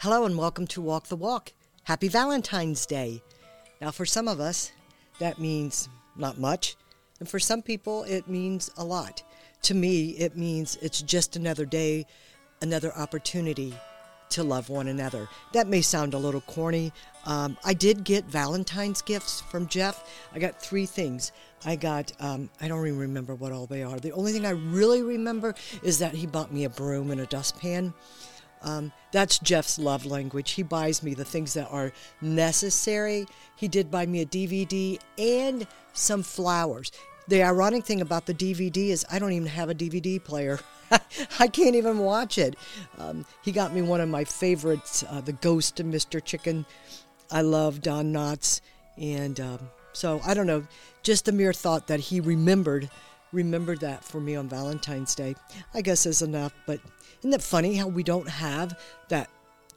Hello and welcome to Walk the Walk. Happy Valentine's Day. Now, for some of us, that means not much, and for some people, it means a lot. To me, it means it's just another day, another opportunity to love one another. That may sound a little corny. Um, I did get Valentine's gifts from Jeff. I got three things. I got, um, I don't even remember what all they are. The only thing I really remember is that he bought me a broom and a dustpan. Um, that's Jeff's love language. He buys me the things that are necessary. He did buy me a DVD and some flowers. The ironic thing about the DVD is I don't even have a DVD player. I can't even watch it. Um, he got me one of my favorites, uh, The Ghost of Mr. Chicken. I love Don Knotts. And um, so I don't know, just the mere thought that he remembered remembered that for me on Valentine's Day, I guess is enough. But isn't it funny how we don't have that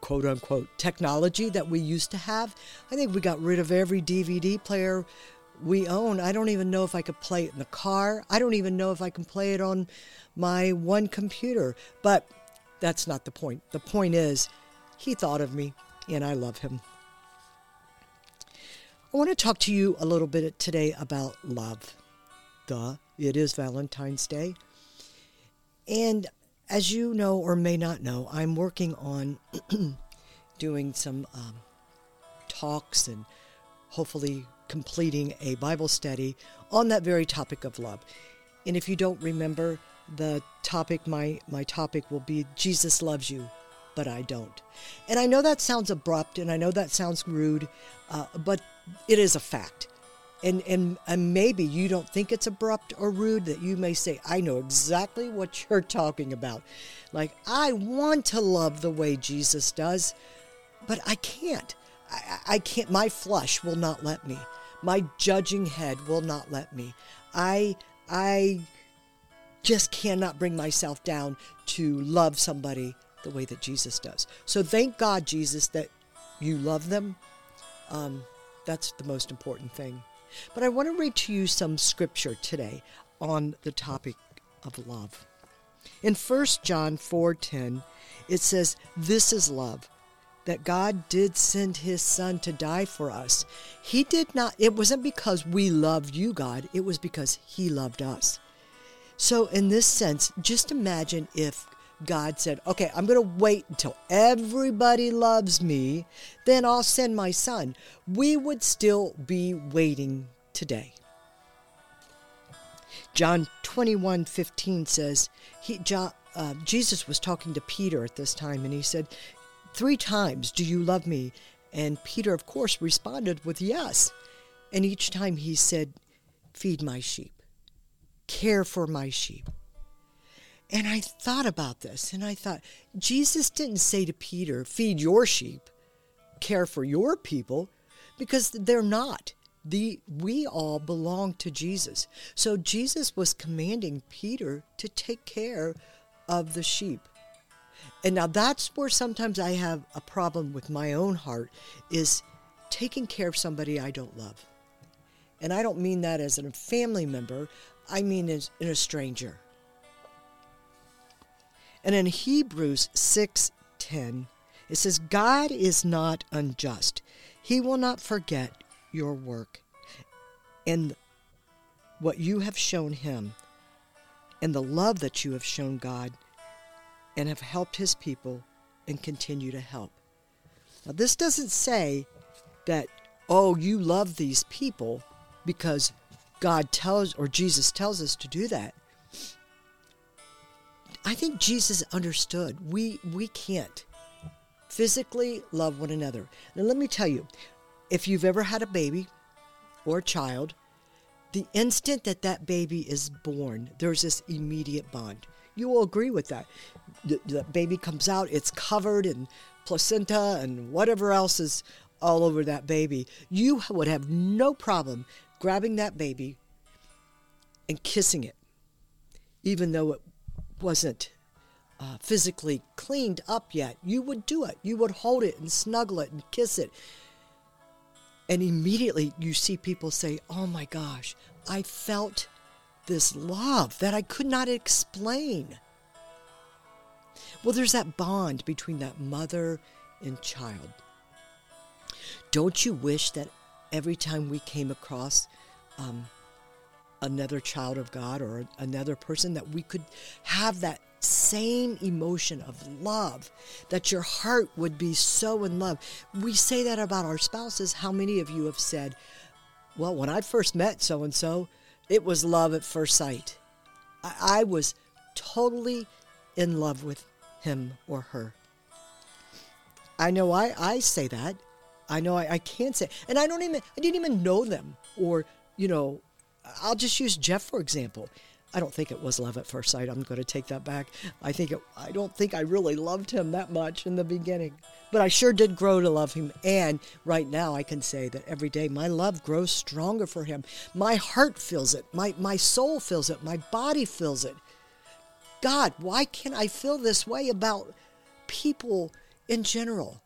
quote unquote technology that we used to have? I think we got rid of every DVD player we own. I don't even know if I could play it in the car. I don't even know if I can play it on my one computer. But that's not the point. The point is, he thought of me and I love him. I want to talk to you a little bit today about love. Duh, it is Valentine's Day. And as you know or may not know, I'm working on doing some um, talks and hopefully completing a Bible study on that very topic of love. And if you don't remember, the topic, my, my topic will be Jesus loves you, but I don't. And I know that sounds abrupt and I know that sounds rude, uh, but it is a fact. And, and, and maybe you don't think it's abrupt or rude that you may say, I know exactly what you're talking about. Like, I want to love the way Jesus does, but I can't. I, I can't. My flesh will not let me. My judging head will not let me. I, I just cannot bring myself down to love somebody the way that Jesus does. So thank God, Jesus, that you love them. Um, that's the most important thing. But I want to read to you some scripture today on the topic of love. In 1 John 4:10, it says, "This is love, that God did send his son to die for us. He did not it wasn't because we loved you, God, it was because he loved us." So in this sense, just imagine if God said, okay, I'm going to wait until everybody loves me, then I'll send my son. We would still be waiting today. John 21 15 says, he, John, uh, Jesus was talking to Peter at this time, and he said, Three times, do you love me? And Peter, of course, responded with yes. And each time he said, Feed my sheep, care for my sheep. And I thought about this and I thought, Jesus didn't say to Peter, feed your sheep, care for your people, because they're not. The, we all belong to Jesus. So Jesus was commanding Peter to take care of the sheep. And now that's where sometimes I have a problem with my own heart is taking care of somebody I don't love. And I don't mean that as a family member, I mean as in a stranger. And in Hebrews 6:10, it says God is not unjust. He will not forget your work and what you have shown him and the love that you have shown God and have helped his people and continue to help. Now this doesn't say that oh you love these people because God tells or Jesus tells us to do that. I think Jesus understood we we can't physically love one another. Now let me tell you, if you've ever had a baby or a child, the instant that that baby is born, there's this immediate bond. You will agree with that. The, the baby comes out, it's covered in placenta and whatever else is all over that baby. You would have no problem grabbing that baby and kissing it, even though it wasn't uh, physically cleaned up yet, you would do it. You would hold it and snuggle it and kiss it. And immediately you see people say, Oh my gosh, I felt this love that I could not explain. Well, there's that bond between that mother and child. Don't you wish that every time we came across um, another child of God or another person that we could have that same emotion of love, that your heart would be so in love. We say that about our spouses. How many of you have said, Well, when I first met so and so, it was love at first sight? I, I was totally in love with him or her. I know I, I say that. I know I, I can't say, and I don't even, I didn't even know them. Or, you know, I'll just use Jeff for example. I don't think it was love at first sight. I'm going to take that back. I think it, I don't think I really loved him that much in the beginning, but I sure did grow to love him. And right now, I can say that every day my love grows stronger for him. My heart feels it. My my soul feels it. My body feels it. God, why can't I feel this way about people in general?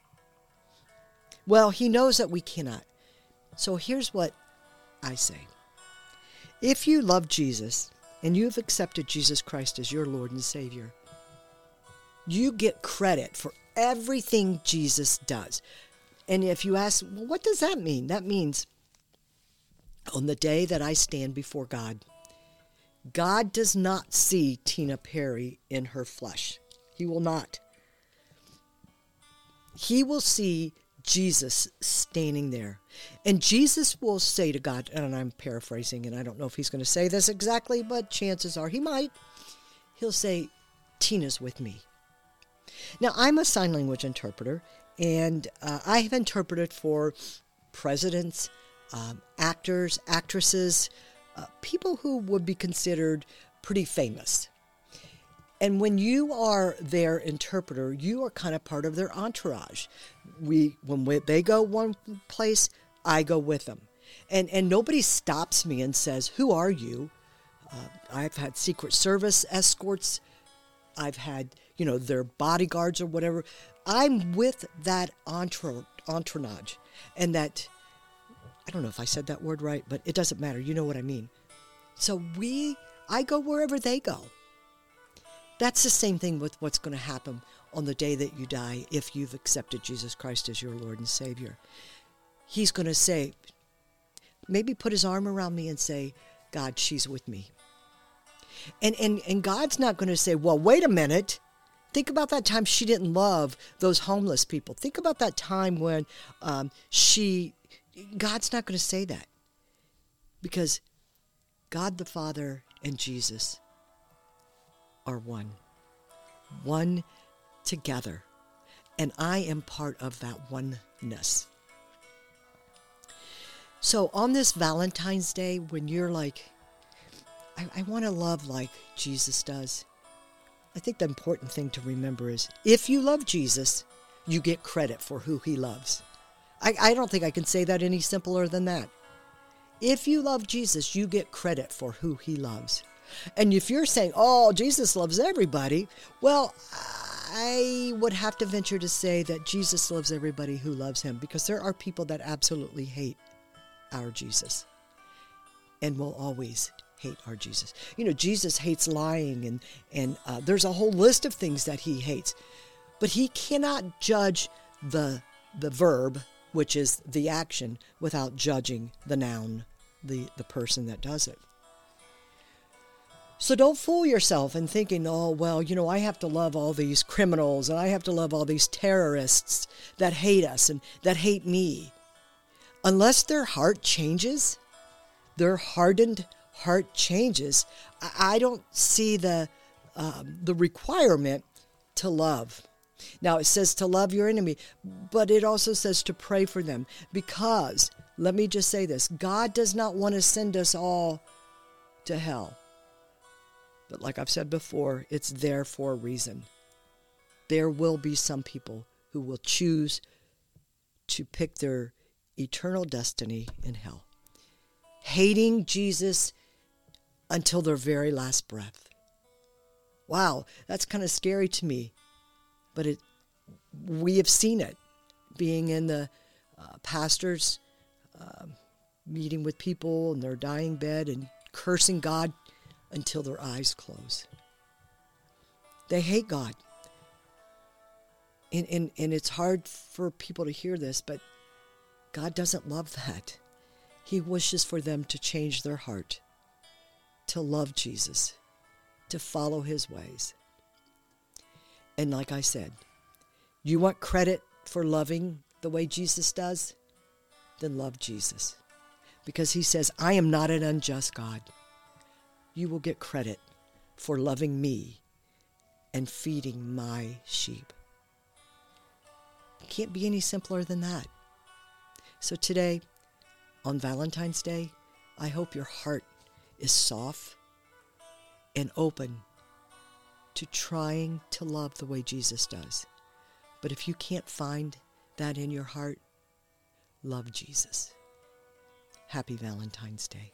Well, He knows that we cannot. So here's what I say If you love Jesus and you have accepted Jesus Christ as your Lord and Savior, you get credit for everything Jesus does. And if you ask, well, what does that mean? That means on the day that I stand before God, God does not see Tina Perry in her flesh. He will not. He will see Jesus standing there. And Jesus will say to God, and I'm paraphrasing, and I don't know if he's going to say this exactly, but chances are he might. He'll say, Tina's with me. Now, I'm a sign language interpreter, and uh, I have interpreted for presidents, um, actors, actresses, uh, people who would be considered pretty famous. And when you are their interpreter, you are kind of part of their entourage. We, when we, they go one place, I go with them, and and nobody stops me and says, "Who are you?" Uh, I've had Secret Service escorts. I've had you know their bodyguards or whatever. I'm with that entourage, and that I don't know if I said that word right, but it doesn't matter. You know what I mean. So we, I go wherever they go. That's the same thing with what's going to happen on the day that you die if you've accepted Jesus Christ as your Lord and Savior. He's going to say, maybe put his arm around me and say, God, she's with me. And, and, and God's not going to say, well, wait a minute. Think about that time she didn't love those homeless people. Think about that time when um, she God's not going to say that because God the Father and Jesus are one, one together. And I am part of that oneness. So on this Valentine's Day, when you're like, I, I want to love like Jesus does, I think the important thing to remember is if you love Jesus, you get credit for who he loves. I, I don't think I can say that any simpler than that. If you love Jesus, you get credit for who he loves. And if you're saying, oh, Jesus loves everybody, well, I would have to venture to say that Jesus loves everybody who loves him because there are people that absolutely hate our Jesus and will always hate our Jesus. You know, Jesus hates lying, and, and uh, there's a whole list of things that he hates. But he cannot judge the, the verb which is the action, without judging the noun, the, the person that does it. So don't fool yourself in thinking, oh, well, you know, I have to love all these criminals and I have to love all these terrorists that hate us and that hate me. Unless their heart changes, their hardened heart changes, I don't see the, um, the requirement to love. Now it says to love your enemy, but it also says to pray for them because, let me just say this God does not want to send us all to hell. But like I've said before, it's there for a reason. There will be some people who will choose to pick their eternal destiny in hell, hating Jesus until their very last breath. Wow, that's kind of scary to me but it we have seen it being in the uh, pastors uh, meeting with people in their dying bed and cursing God until their eyes close. They hate God. And, and, and it's hard for people to hear this, but God doesn't love that. He wishes for them to change their heart, to love Jesus, to follow his ways. And like I said, you want credit for loving the way Jesus does? Then love Jesus. Because he says, I am not an unjust God. You will get credit for loving me and feeding my sheep. It can't be any simpler than that. So today, on Valentine's Day, I hope your heart is soft and open to trying to love the way Jesus does. But if you can't find that in your heart, love Jesus. Happy Valentine's Day.